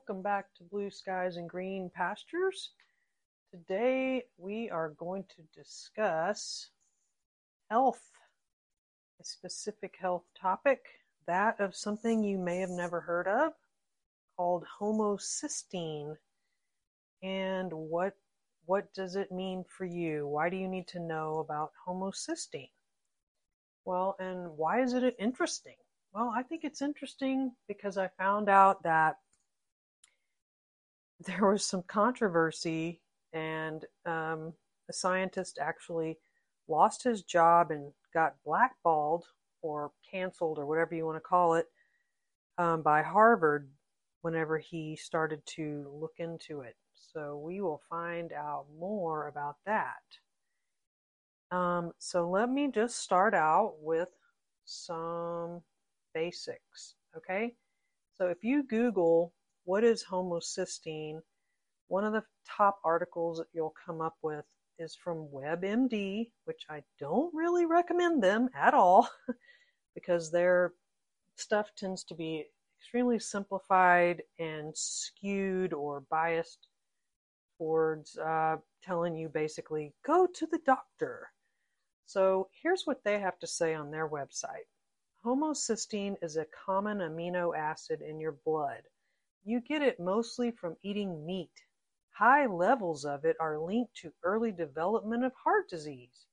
Welcome back to Blue Skies and Green Pastures. Today we are going to discuss health, a specific health topic, that of something you may have never heard of called homocysteine. And what what does it mean for you? Why do you need to know about homocysteine? Well, and why is it interesting? Well, I think it's interesting because I found out that there was some controversy, and um, a scientist actually lost his job and got blackballed or canceled or whatever you want to call it um, by Harvard whenever he started to look into it. So we will find out more about that. Um, so let me just start out with some basics. Okay. So if you Google what is homocysteine, one of the top articles that you'll come up with is from WebMD, which I don't really recommend them at all because their stuff tends to be extremely simplified and skewed or biased towards uh, telling you basically go to the doctor. So here's what they have to say on their website. Homocysteine is a common amino acid in your blood. You get it mostly from eating meat. High levels of it are linked to early development of heart disease.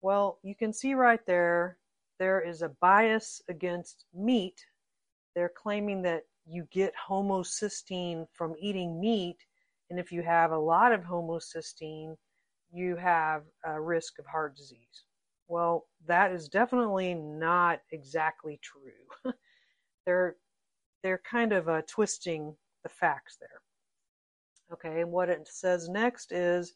Well, you can see right there, there is a bias against meat. They're claiming that you get homocysteine from eating meat, and if you have a lot of homocysteine, you have a risk of heart disease. Well, that is definitely not exactly true. they're they're kind of uh, twisting the facts there. Okay, and what it says next is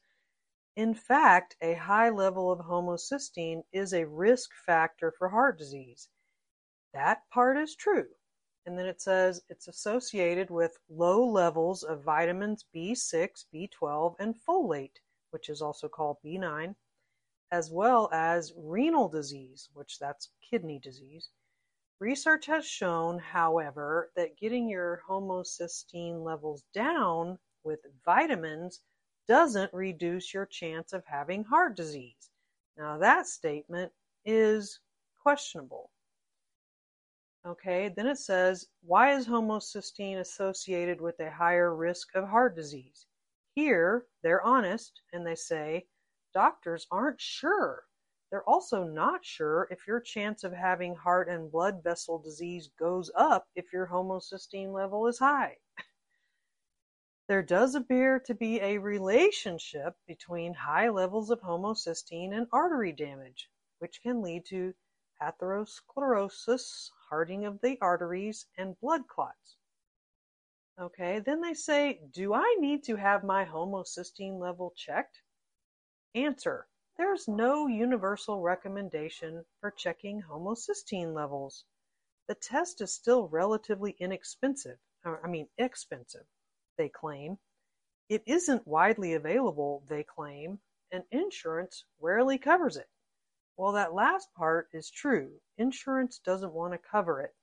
in fact, a high level of homocysteine is a risk factor for heart disease. That part is true. And then it says it's associated with low levels of vitamins B6, B12, and folate, which is also called B9, as well as renal disease, which that's kidney disease. Research has shown, however, that getting your homocysteine levels down with vitamins doesn't reduce your chance of having heart disease. Now, that statement is questionable. Okay, then it says, why is homocysteine associated with a higher risk of heart disease? Here, they're honest and they say doctors aren't sure. They're also not sure if your chance of having heart and blood vessel disease goes up if your homocysteine level is high. There does appear to be a relationship between high levels of homocysteine and artery damage, which can lead to atherosclerosis, hardening of the arteries, and blood clots. Okay, then they say, Do I need to have my homocysteine level checked? Answer There's no universal recommendation for checking homocysteine levels. The test is still relatively inexpensive. I mean, expensive, they claim. It isn't widely available, they claim, and insurance rarely covers it. Well, that last part is true. Insurance doesn't want to cover it,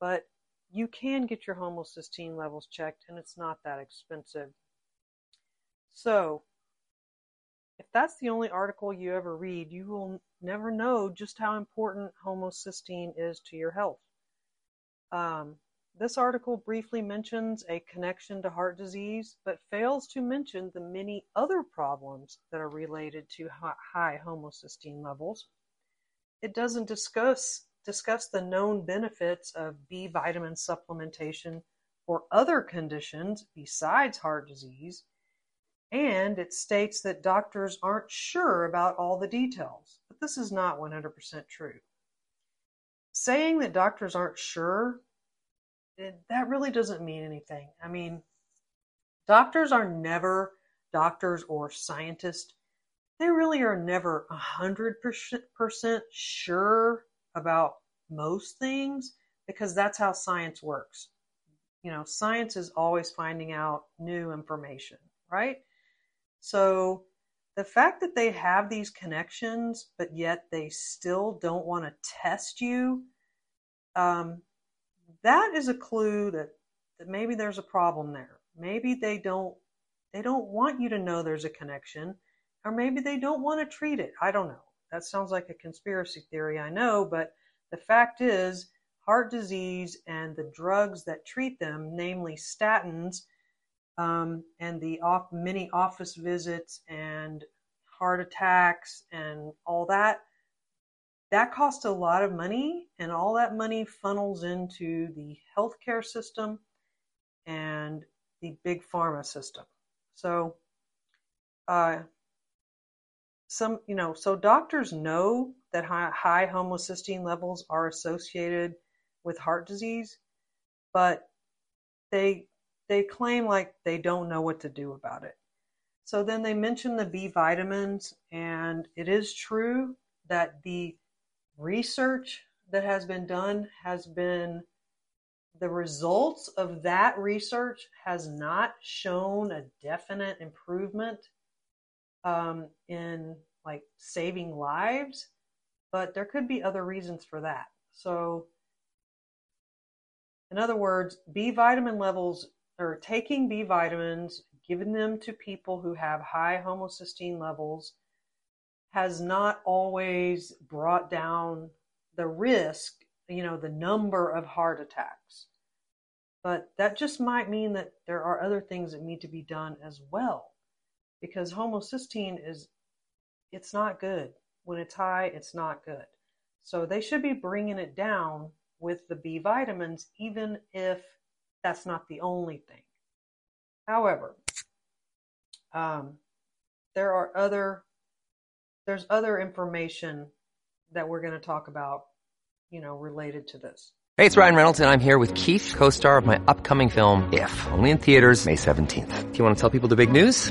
but you can get your homocysteine levels checked and it's not that expensive. So, if that's the only article you ever read, you will never know just how important homocysteine is to your health. Um, this article briefly mentions a connection to heart disease, but fails to mention the many other problems that are related to high homocysteine levels. It doesn't discuss discuss the known benefits of B vitamin supplementation for other conditions besides heart disease, and it states that doctors aren't sure about all the details, but this is not 100% true. Saying that doctors aren't sure that really doesn't mean anything. I mean, doctors are never doctors or scientists. They really are never a hundred percent sure about most things because that's how science works. You know, science is always finding out new information, right? So the fact that they have these connections, but yet they still don't want to test you, um, that is a clue that that maybe there's a problem there. Maybe they don't they don't want you to know there's a connection, or maybe they don't want to treat it. I don't know. That sounds like a conspiracy theory, I know, but the fact is, heart disease and the drugs that treat them, namely statins, um, and the off, many office visits and heart attacks and all that, that costs a lot of money, and all that money funnels into the healthcare system and the big pharma system. So, uh, some, you know, so doctors know that high, high homocysteine levels are associated with heart disease, but they they claim like they don't know what to do about it. So then they mention the B vitamins, and it is true that the research that has been done has been the results of that research has not shown a definite improvement um, in like saving lives, but there could be other reasons for that. So, in other words, B vitamin levels or taking B vitamins, giving them to people who have high homocysteine levels has not always brought down the risk, you know, the number of heart attacks. But that just might mean that there are other things that need to be done as well. Because homocysteine is, it's not good. When it's high, it's not good. So they should be bringing it down with the B vitamins, even if that's not the only thing. However, um, there are other there's other information that we're going to talk about, you know, related to this. Hey, it's Ryan Reynolds, and I'm here with Keith, co-star of my upcoming film, If, only in theaters May 17th. Do you want to tell people the big news?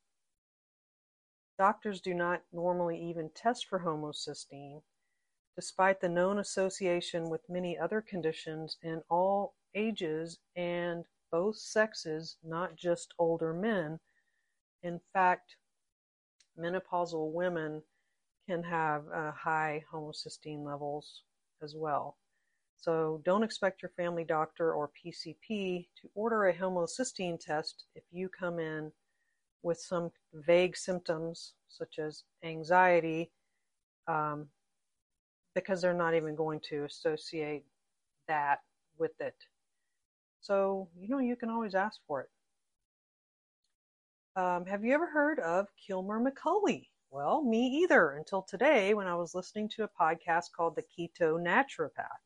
Doctors do not normally even test for homocysteine, despite the known association with many other conditions in all ages and both sexes, not just older men. In fact, menopausal women can have uh, high homocysteine levels as well. So don't expect your family doctor or PCP to order a homocysteine test if you come in with some vague symptoms such as anxiety um, because they're not even going to associate that with it. So, you know, you can always ask for it. Um, have you ever heard of Kilmer McCully? Well, me either until today when I was listening to a podcast called The Keto Naturopath.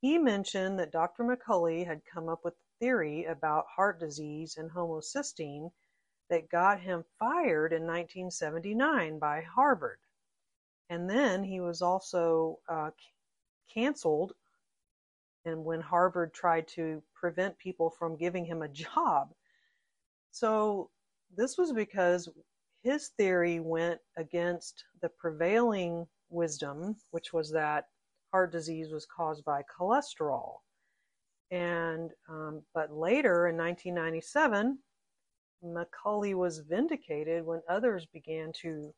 He mentioned that Dr. McCully had come up with a theory about heart disease and homocysteine that got him fired in 1979 by Harvard. And then he was also uh, canceled. And when Harvard tried to prevent people from giving him a job. So this was because his theory went against the prevailing wisdom, which was that heart disease was caused by cholesterol. And um, but later in 1997, McCully was vindicated when others began to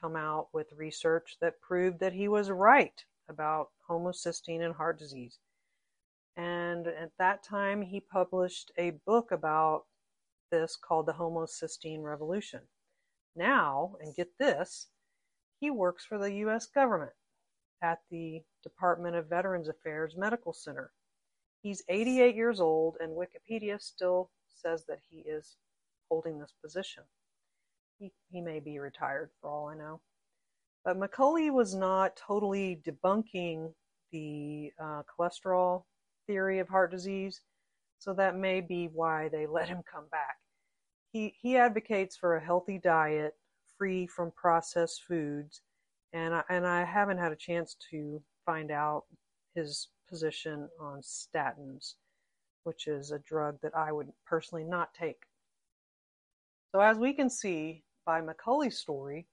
come out with research that proved that he was right about homocysteine and heart disease. And at that time, he published a book about this called The Homocysteine Revolution. Now, and get this, he works for the U.S. government at the Department of Veterans Affairs Medical Center. He's 88 years old, and Wikipedia still says that he is holding this position. He, he may be retired for all I know. But McCully was not totally debunking the uh, cholesterol theory of heart disease, so that may be why they let him come back. He, he advocates for a healthy diet free from processed foods, and I, and I haven't had a chance to find out his position on statins. which is a drug that I would personally not take. So, as we can see by McCully's story,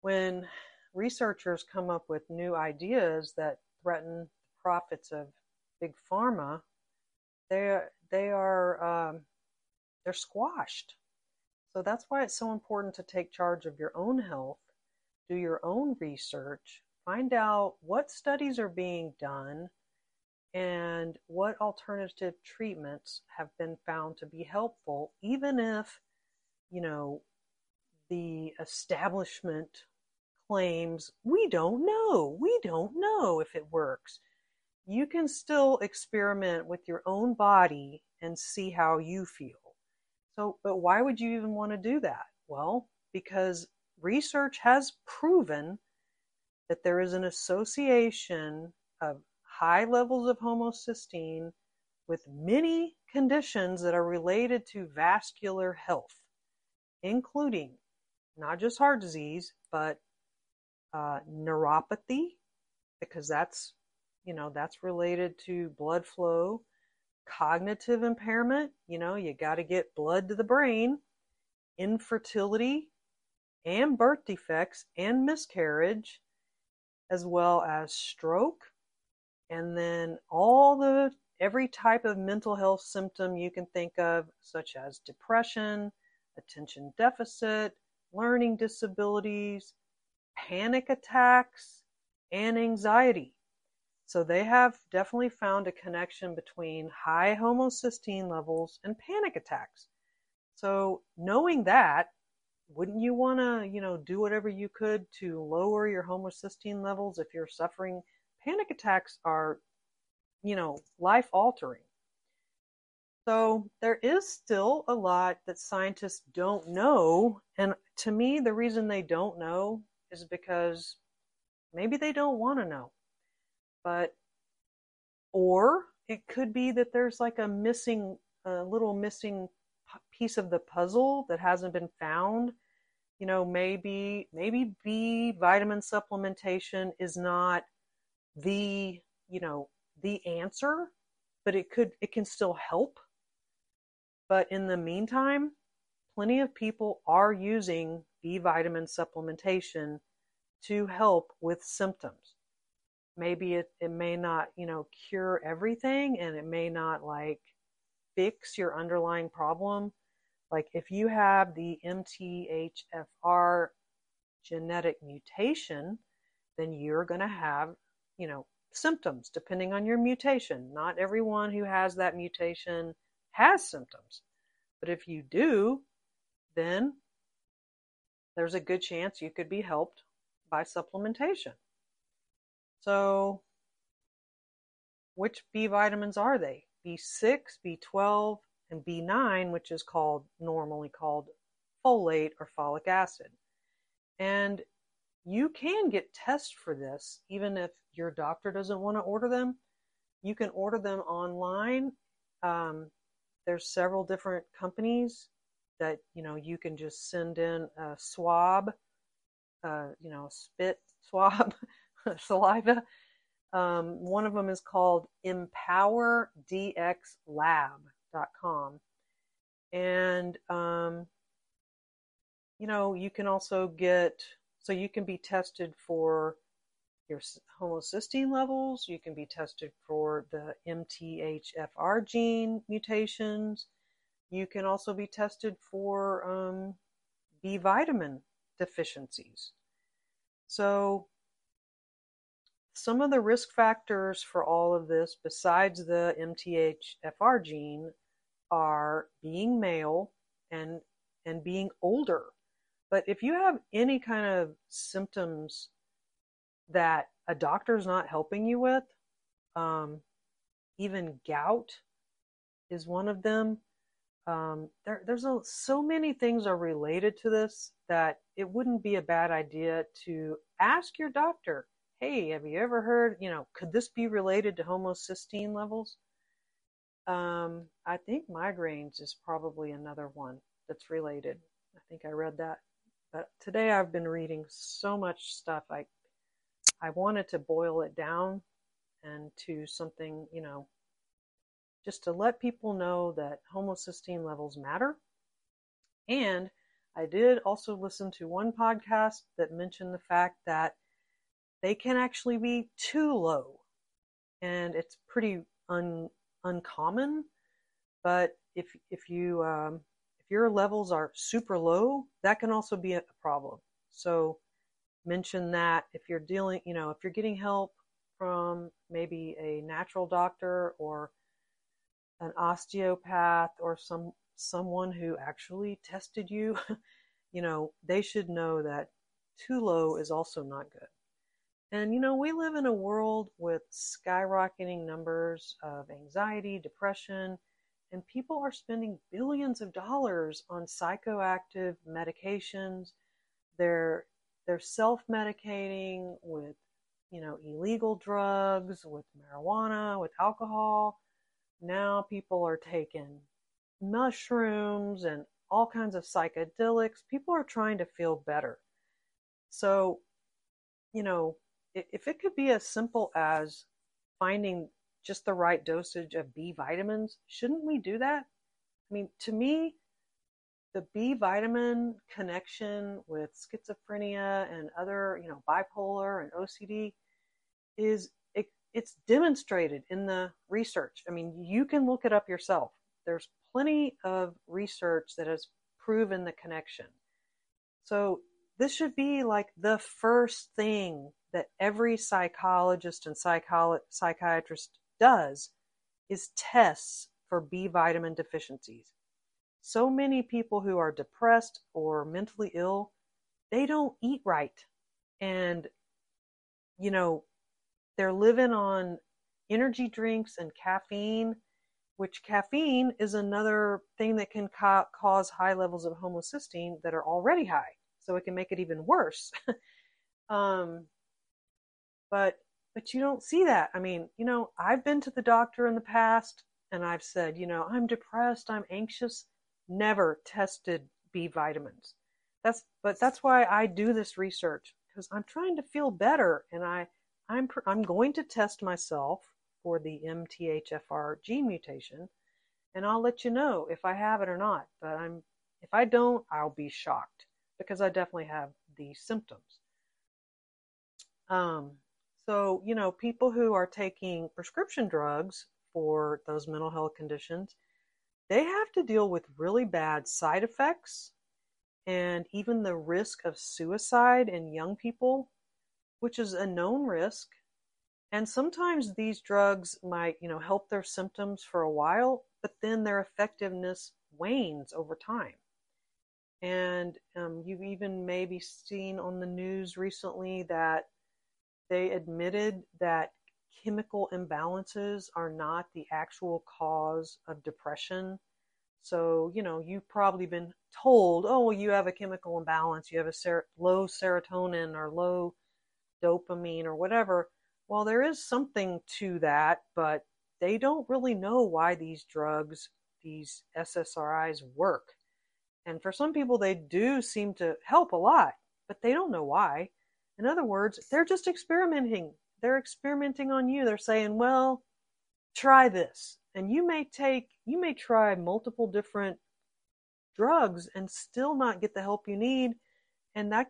when researchers come up with new ideas that threaten the profits of big pharma, they they are um, they're squashed. So that's why it's so important to take charge of your own health, do your own research, find out what studies are being done, and what alternative treatments have been found to be helpful, even if you know the establishment claims we don't know, we don't know if it works. You can still experiment with your own body and see how you feel. So, but why would you even want to do that? Well, because research has proven that there is an association of high levels of homocysteine with many conditions that are related to vascular health, including not just heart disease, but uh, neuropathy, because that's, you know, that's related to blood flow, cognitive impairment, you know, you got to get blood to the brain, infertility, and birth defects and miscarriage, as well as stroke, and then all the every type of mental health symptom you can think of, such as depression, attention deficit, learning disabilities, panic attacks, and anxiety. So they have definitely found a connection between high homocysteine levels and panic attacks. So knowing that, wouldn't you want to, you know, do whatever you could to lower your homocysteine levels if you're suffering? Panic attacks are, you know, life altering. So there is still a lot that scientists don't know. And to me, the reason they don't know is because maybe they don't want to know. But, or it could be that there's like a missing, a little missing piece of the puzzle that hasn't been found. You know, maybe, maybe B vitamin supplementation is not the, you know, the answer, but it could, it can still help. But in the meantime, plenty of people are using B vitamin supplementation to help with symptoms. Maybe it, it may not, you know, cure everything and it may not like fix your underlying problem. Like if you have the MTHFR genetic mutation, then you're going to have, you know, symptoms depending on your mutation. Not everyone who has that mutation has symptoms. But if you do, then there's a good chance you could be helped by supplementation. So, which B vitamins are they? B6, B12, and B9, which is called normally called folate or folic acid. And you can get tests for this even if your doctor doesn't want to order them. You can order them online. Um, there's several different companies that you know you can just send in a swab, uh, you know, spit swab, saliva. Um, one of them is called EmpowerDXLab.com, and um, you know you can also get so you can be tested for your homocysteine levels. You can be tested for the MTHFR gene mutations. You can also be tested for um, B vitamin deficiencies. So, some of the risk factors for all of this, besides the MTHFR gene, are being male and and being older. But if you have any kind of symptoms that a doctor's not helping you with, um, even gout is one of them. Um, there, there's a, so many things are related to this that it wouldn't be a bad idea to ask your doctor, hey, have you ever heard, you know, could this be related to homocysteine levels? Um, I think migraines is probably another one that's related. I think I read that. But today I've been reading so much stuff. I I wanted to boil it down and to something, you know, just to let people know that homocysteine levels matter. And I did also listen to one podcast that mentioned the fact that they can actually be too low. And it's pretty un, uncommon. But if, if you, um, if your levels are super low, that can also be a problem. So mention that if you're dealing, you know, if you're getting help from maybe a natural doctor or an osteopath or some someone who actually tested you, you know, they should know that too low is also not good. And you know, we live in a world with skyrocketing numbers of anxiety, depression, and people are spending billions of dollars on psychoactive medications. They're they're self-medicating with, you know, illegal drugs, with marijuana, with alcohol. Now people are taking mushrooms and all kinds of psychedelics. People are trying to feel better. So, you know, if it could be as simple as finding just the right dosage of B vitamins, shouldn't we do that? I mean, to me, the B vitamin connection with schizophrenia and other, you know, bipolar and OCD is it, it's demonstrated in the research. I mean, you can look it up yourself. There's plenty of research that has proven the connection. So this should be like the first thing that every psychologist and psycholo- psychiatrist does is tests for B vitamin deficiencies. So many people who are depressed or mentally ill, they don't eat right. And, you know, they're living on energy drinks and caffeine, which caffeine is another thing that can ca- cause high levels of homocysteine that are already high. So it can make it even worse. um, but but you don't see that. I mean, you know, I've been to the doctor in the past and I've said, you know, I'm depressed, I'm anxious, never tested B vitamins. That's but that's why I do this research because I'm trying to feel better and I I'm I'm going to test myself for the MTHFR gene mutation and I'll let you know if I have it or not. But I'm if I don't, I'll be shocked because I definitely have these symptoms. Um, so, you know, people who are taking prescription drugs for those mental health conditions, they have to deal with really bad side effects and even the risk of suicide in young people, which is a known risk. And sometimes these drugs might, you know, help their symptoms for a while, but then their effectiveness wanes over time. And um, you've even maybe seen on the news recently that they admitted that chemical imbalances are not the actual cause of depression. So, you know, you've probably been told, oh, well, you have a chemical imbalance, you have a ser- low serotonin or low dopamine or whatever. Well, there is something to that, but they don't really know why these drugs, these SSRIs, work. And for some people, they do seem to help a lot, but they don't know why. In other words, they're just experimenting. They're experimenting on you. They're saying, well, try this. And you may take, you may try multiple different drugs and still not get the help you need. And that,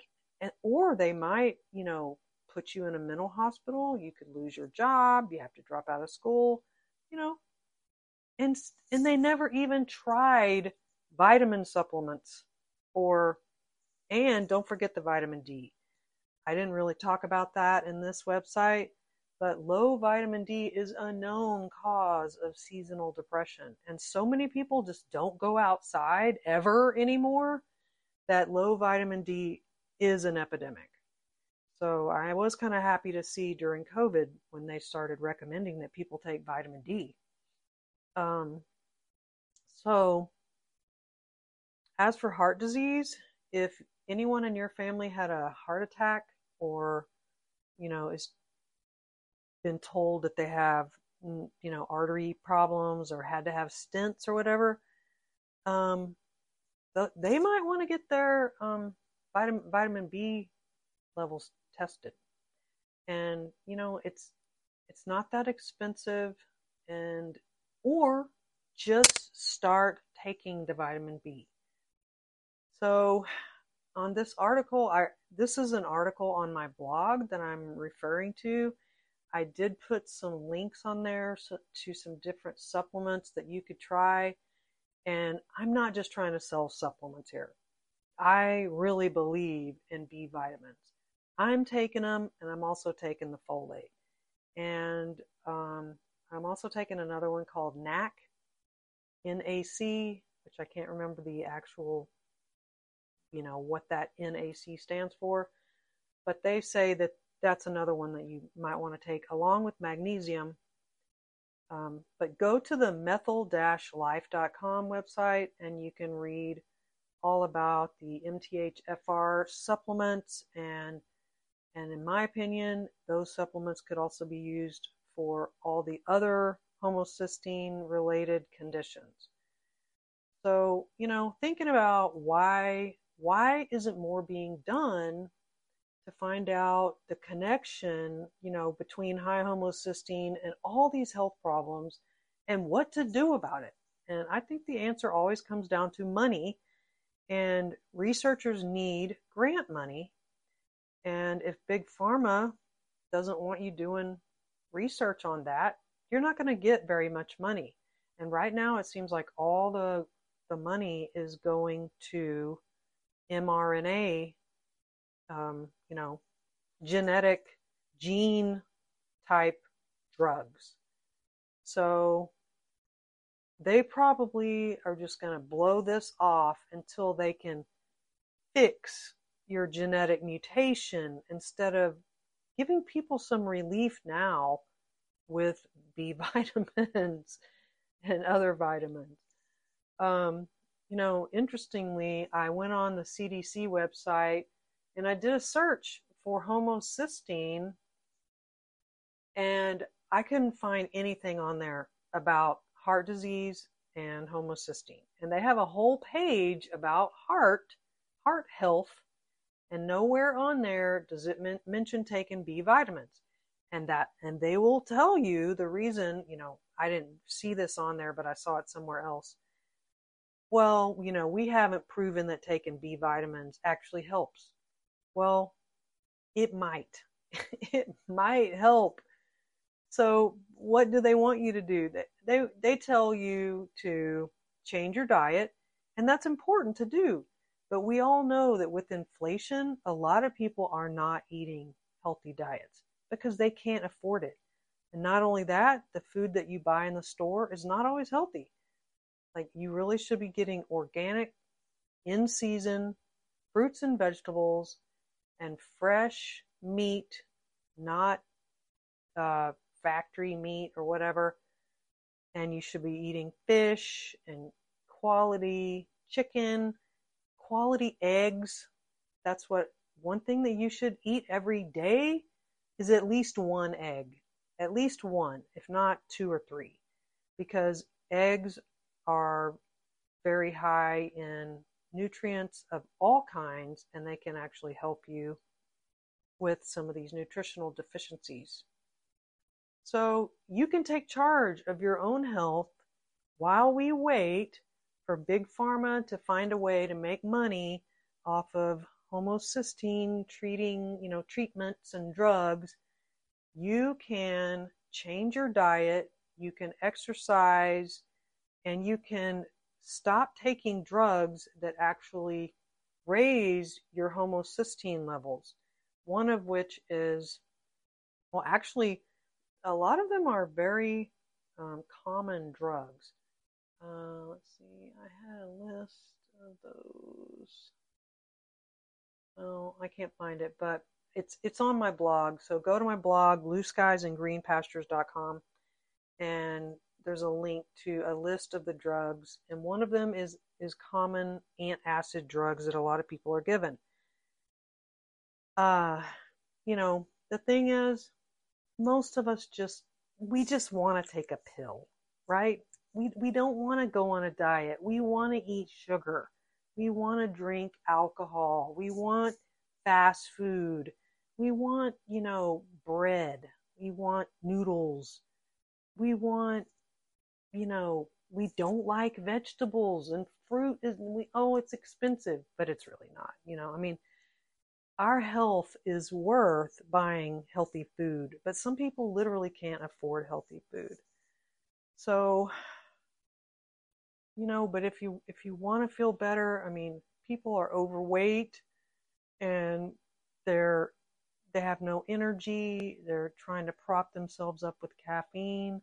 or they might, you know, put you in a mental hospital. You could lose your job. You have to drop out of school, you know, and, and they never even tried vitamin supplements or, and don't forget the vitamin D. I didn't really talk about that in this website, but low vitamin D is a known cause of seasonal depression. And so many people just don't go outside ever anymore that low vitamin D is an epidemic. So I was kind of happy to see during COVID when they started recommending that people take vitamin D. Um, so as for heart disease, if anyone in your family had a heart attack or, you know, is been told that they have, mm, you know, artery problems or had to have stents or whatever, um, they might want to get their um, vitamin vitamin B levels tested. And you know, it's it's not that expensive, and or just start taking the vitamin B. So, on this article, I this is an article on my blog that I'm referring to. I did put some links on there so, to some different supplements that you could try. And I'm not just trying to sell supplements here. I really believe in B vitamins. I'm taking them and I'm also taking the folate. And um, I'm also taking another one called NAC, NAC, which I can't remember the actual, you know, what that NAC stands for. But they say that that's another one that you might want to take along with magnesium. Um, but go to the methyl-life.com website and you can read all about the MTHFR supplements and and in my opinion, those supplements could also be used for all the other homocysteine related conditions. So, you know, thinking about why why isn't more being done to find out the connection, you know, between high homocysteine and all these health problems and what to do about it? And I think the answer always comes down to money and researchers need grant money. And if Big Pharma doesn't want you doing research on that, you're not going to get very much money. And right now, it seems like all the the money is going to mRNA, um, you know, genetic gene type drugs. So they probably are just going to blow this off until they can fix your genetic mutation instead of giving people some relief now with B vitamins and other vitamins. Um, you know, interestingly, I went on the CDC website and I did a search for homocysteine and I couldn't find anything on there about heart disease and homocysteine. And they have a whole page about heart, heart health, and nowhere on there does it men- mention taking B vitamins. And that, and they will tell you the reason, you know, I didn't see this on there, but I saw it somewhere else. Well, you know, we haven't proven that taking B vitamins actually helps. Well, it might. it might help so what do they want you to do? They, they, tell you to change your diet, and that's important to do. But we all know that with inflation, a lot of people are not eating healthy diets because they can't afford it. And not only that, the food that you buy in the store is not always healthy. Like you really should be getting organic, in season fruits and vegetables and fresh meat, not uh, factory meat or whatever. And you should be eating fish and quality chicken, quality eggs. That's what one thing that you should eat every day is at least one egg. At least one, if not two or three. Because eggs are very high in nutrients of all kinds and they can actually help you with some of these nutritional deficiencies. So you can take charge of your own health while we wait for Big Pharma to find a way to make money off of homocysteine treating, you know, treatments and drugs. You can change your diet, you can exercise, and you can stop taking drugs that actually raise your homocysteine levels. One of which is, well, actually, a lot of them are very um, common drugs. Uh, let's see, I had a list of those. Oh, I can't find it, but it's it's on my blog. So go to my blog, blueskiesandgreenpastures.com, and there's a link to a list of the drugs, and one of them is is common antacid drugs that a lot of people are given. Uh, you know, the thing is, most of us just we just want to take a pill, right? We we don't want to go on a diet. We want to eat sugar. We want to drink alcohol. We want fast food. We want, you know, bread. We want noodles. We want you know, we don't like vegetables and fruit is we oh it's expensive, but it's really not. You know, I mean, our health is worth buying healthy food, but some people literally can't afford healthy food. So, you know, but if you if you want to feel better, I mean, people are overweight and they're they have no energy, they're trying to prop themselves up with caffeine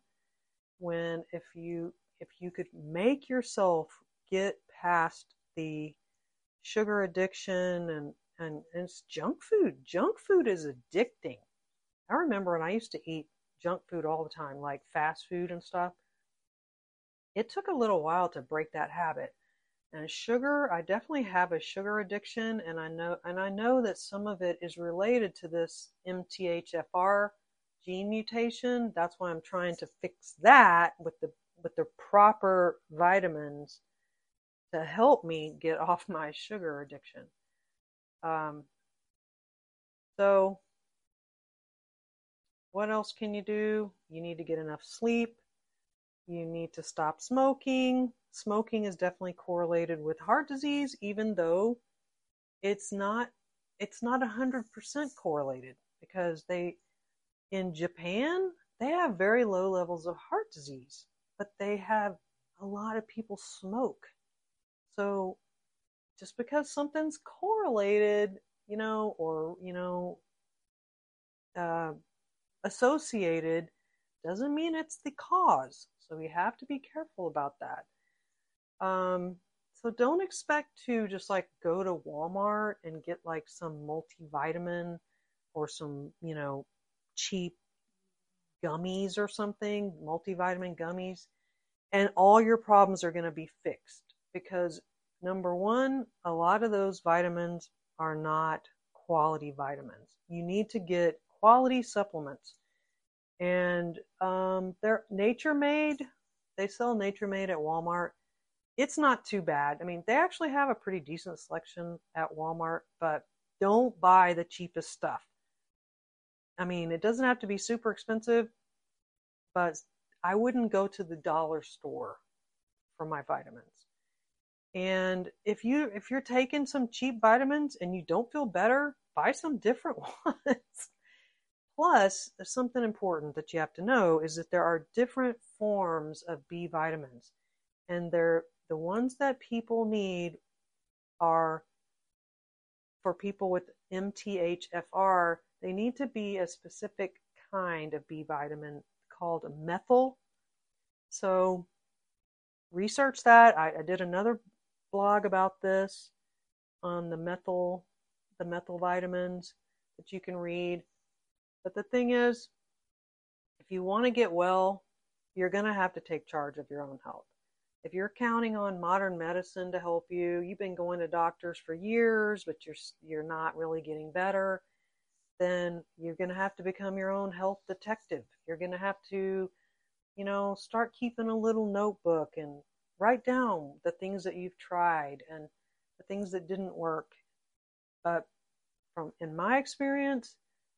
when if you if you could make yourself get past the sugar addiction and and, and it's junk food. Junk food is addicting. I remember when I used to eat junk food all the time, like fast food and stuff. It took a little while to break that habit. And sugar, I definitely have a sugar addiction, and I know and I know that some of it is related to this MTHFR gene mutation. That's why I'm trying to fix that with the with the proper vitamins to help me get off my sugar addiction. Um, so, what else can you do? You need to get enough sleep. You need to stop smoking. Smoking is definitely correlated with heart disease, even though it's not it's not 100% correlated because they in Japan they have very low levels of heart disease, but they have a lot of people smoke. So just because something's correlated, you know, or, you know, uh, associated doesn't mean it's the cause. So we have to be careful about that. Um, so don't expect to just like go to Walmart and get like some multivitamin or some, you know, cheap gummies or something, multivitamin gummies, and all your problems are going to be fixed because Number one, a lot of those vitamins are not quality vitamins. You need to get quality supplements. And um, they're nature made. They sell nature made at Walmart. It's not too bad. I mean, they actually have a pretty decent selection at Walmart, but don't buy the cheapest stuff. I mean, it doesn't have to be super expensive, but I wouldn't go to the dollar store for my vitamins. And if you if you're taking some cheap vitamins and you don't feel better, buy some different ones. Plus, something important that you have to know is that there are different forms of B vitamins. And they're the ones that people need are for people with MTHFR, they need to be a specific kind of B vitamin called methyl. So research that. I, I did another blog about this on the methyl the methyl vitamins that you can read. But the thing is, if you want to get well, you're going to have to take charge of your own health. If you're counting on modern medicine to help you, you've been going to doctors for years, but you're you're not really getting better, then you're going to have to become your own health detective. You're going to have to, you know, start keeping a little notebook and write down the things that you've tried and the things that didn't work. But from in my experience,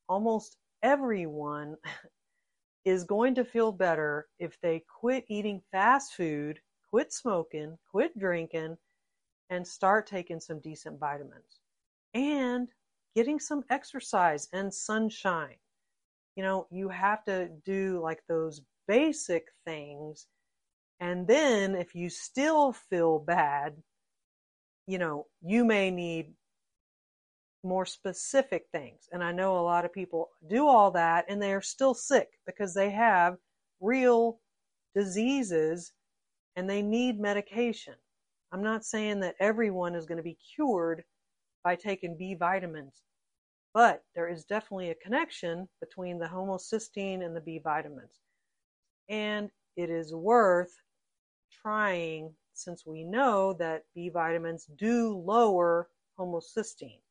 almost everyone is going to feel better if they quit eating fast food, quit smoking, quit drinking, and start taking some decent vitamins and getting some exercise and sunshine. You know, you have to do like those basic things and then if you still feel bad, you know, you may need more specific things. And I know a lot of people do all that and they're still sick because they have real diseases and they need medication. I'm not saying that everyone is going to be cured by taking B vitamins, but there is definitely a connection between the homocysteine and the B vitamins. And it is worth trying since we know that B vitamins do lower homocysteine.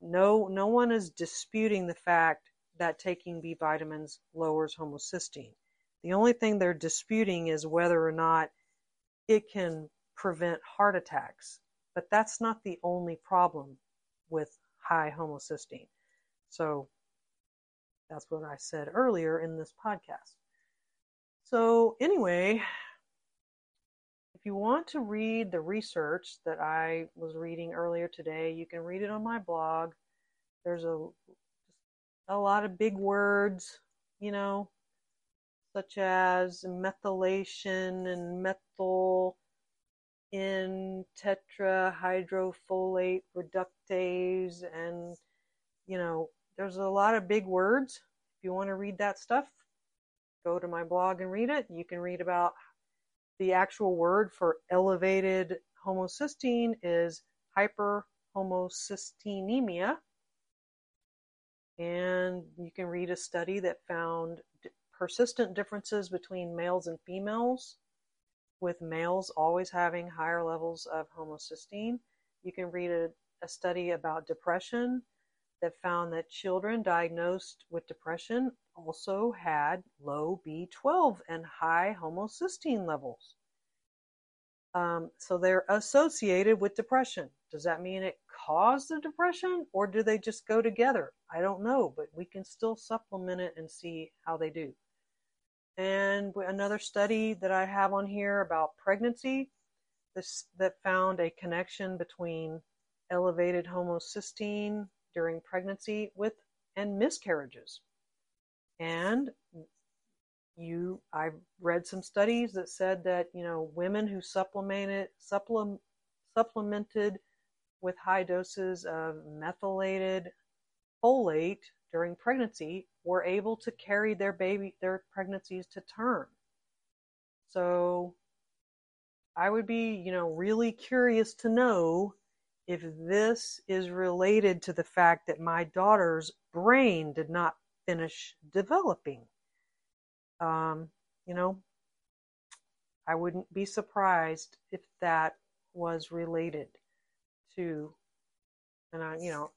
No, no one is disputing the fact that taking B vitamins lowers homocysteine. The only thing they're disputing is whether or not it can prevent heart attacks. But that's not the only problem with high homocysteine. So that's what I said earlier in this podcast. So, anyway, if you want to read the research that I was reading earlier today, you can read it on my blog. There's a a lot of big words, you know, such as methylation and methyl in tetrahydrofolate reductase and you know there's a lot of big words. If you want to read that stuff go to my blog and read it. You can read about the actual word for elevated homocysteine is hyperhomocysteinemia. And you can read a study that found persistent differences between males and females with males always having higher levels of homocysteine. You can read a, a study about depression that found that children diagnosed with depression also had low B12 and high homocysteine levels. Um, so they're associated with depression. Does that mean it caused the depression or do they just go together? I don't know, but we can still supplement it and see how they do. And another study that I have on here about pregnancy this, that found a connection between elevated homocysteine during pregnancy with and miscarriages. And you I've read some studies that said that, you know, women who supplemented supplement, supplemented with high doses of methylated folate during pregnancy were able to carry their baby their pregnancies to term. So I would be, you know, really curious to know if this is related to the fact that my daughter's brain did not finish developing. Um, you know, I wouldn't be surprised if that was related to, and I, you know,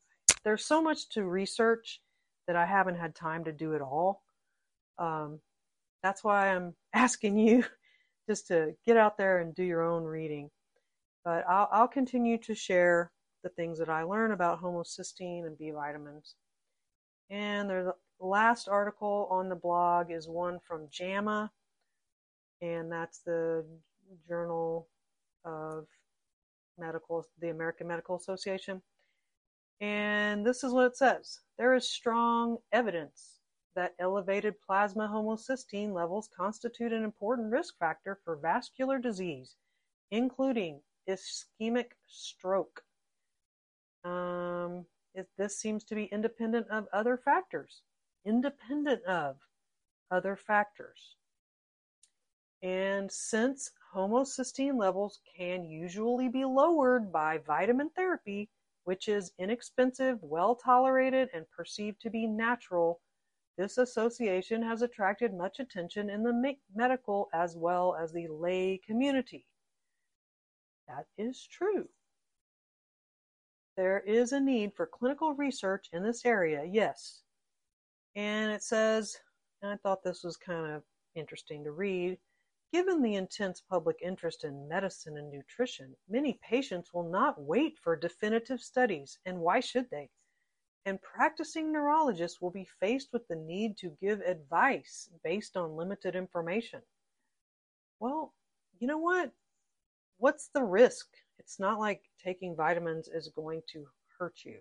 there's so much to research that I haven't had time to do it all. Um, that's why I'm asking you just to get out there and do your own reading. But I'll, I'll continue to share the things that I learn about homocysteine and B vitamins. And the last article on the blog is one from JAMA, and that's the Journal of Medical, the American Medical Association. And this is what it says There is strong evidence that elevated plasma homocysteine levels constitute an important risk factor for vascular disease, including ischemic stroke. Um, it, this seems to be independent of other factors, independent of other factors. And since homocysteine levels can usually be lowered by vitamin therapy, which is inexpensive, well tolerated, and perceived to be natural, this association has attracted much attention in the medical as well as the lay community. That is true. There is a need for clinical research in this area, yes. And it says, and I thought this was kind of interesting to read. Given the intense public interest in medicine and nutrition, many patients will not wait for definitive studies, and why should they? And practicing neurologists will be faced with the need to give advice based on limited information. Well, you know what? What's the risk? It's not like taking vitamins is going to hurt you.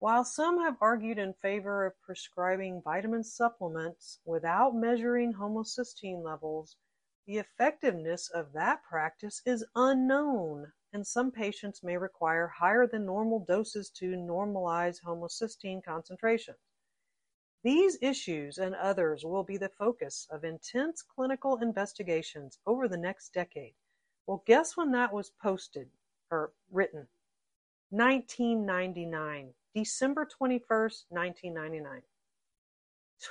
While some have argued in favor of prescribing vitamin supplements without measuring homocysteine levels, the effectiveness of that practice is unknown, and some patients may require higher than normal doses to normalize homocysteine concentrations. These issues and others will be the focus of intense clinical investigations over the next decade. Well, guess when that was posted or written? 1999. December 21st, 1999.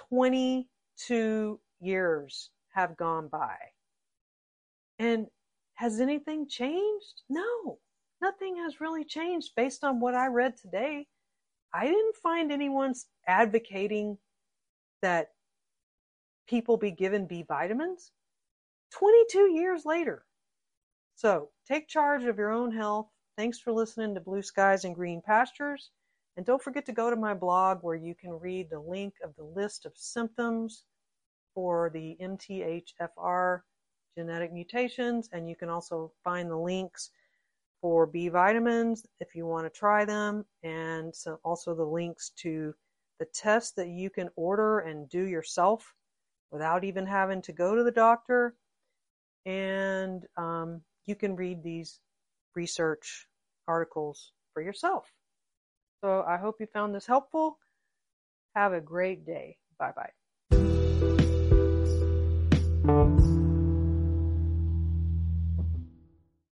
22 years have gone by. And has anything changed? No, nothing has really changed based on what I read today. I didn't find anyone advocating that people be given B vitamins 22 years later. So take charge of your own health. Thanks for listening to Blue Skies and Green Pastures. And don't forget to go to my blog where you can read the link of the list of symptoms for the MTHFR genetic mutations, and you can also find the links for B vitamins if you want to try them, and so also the links to the tests that you can order and do yourself without even having to go to the doctor. And um, you can read these research articles for yourself. So I hope you found this helpful. Have a great day. Bye bye.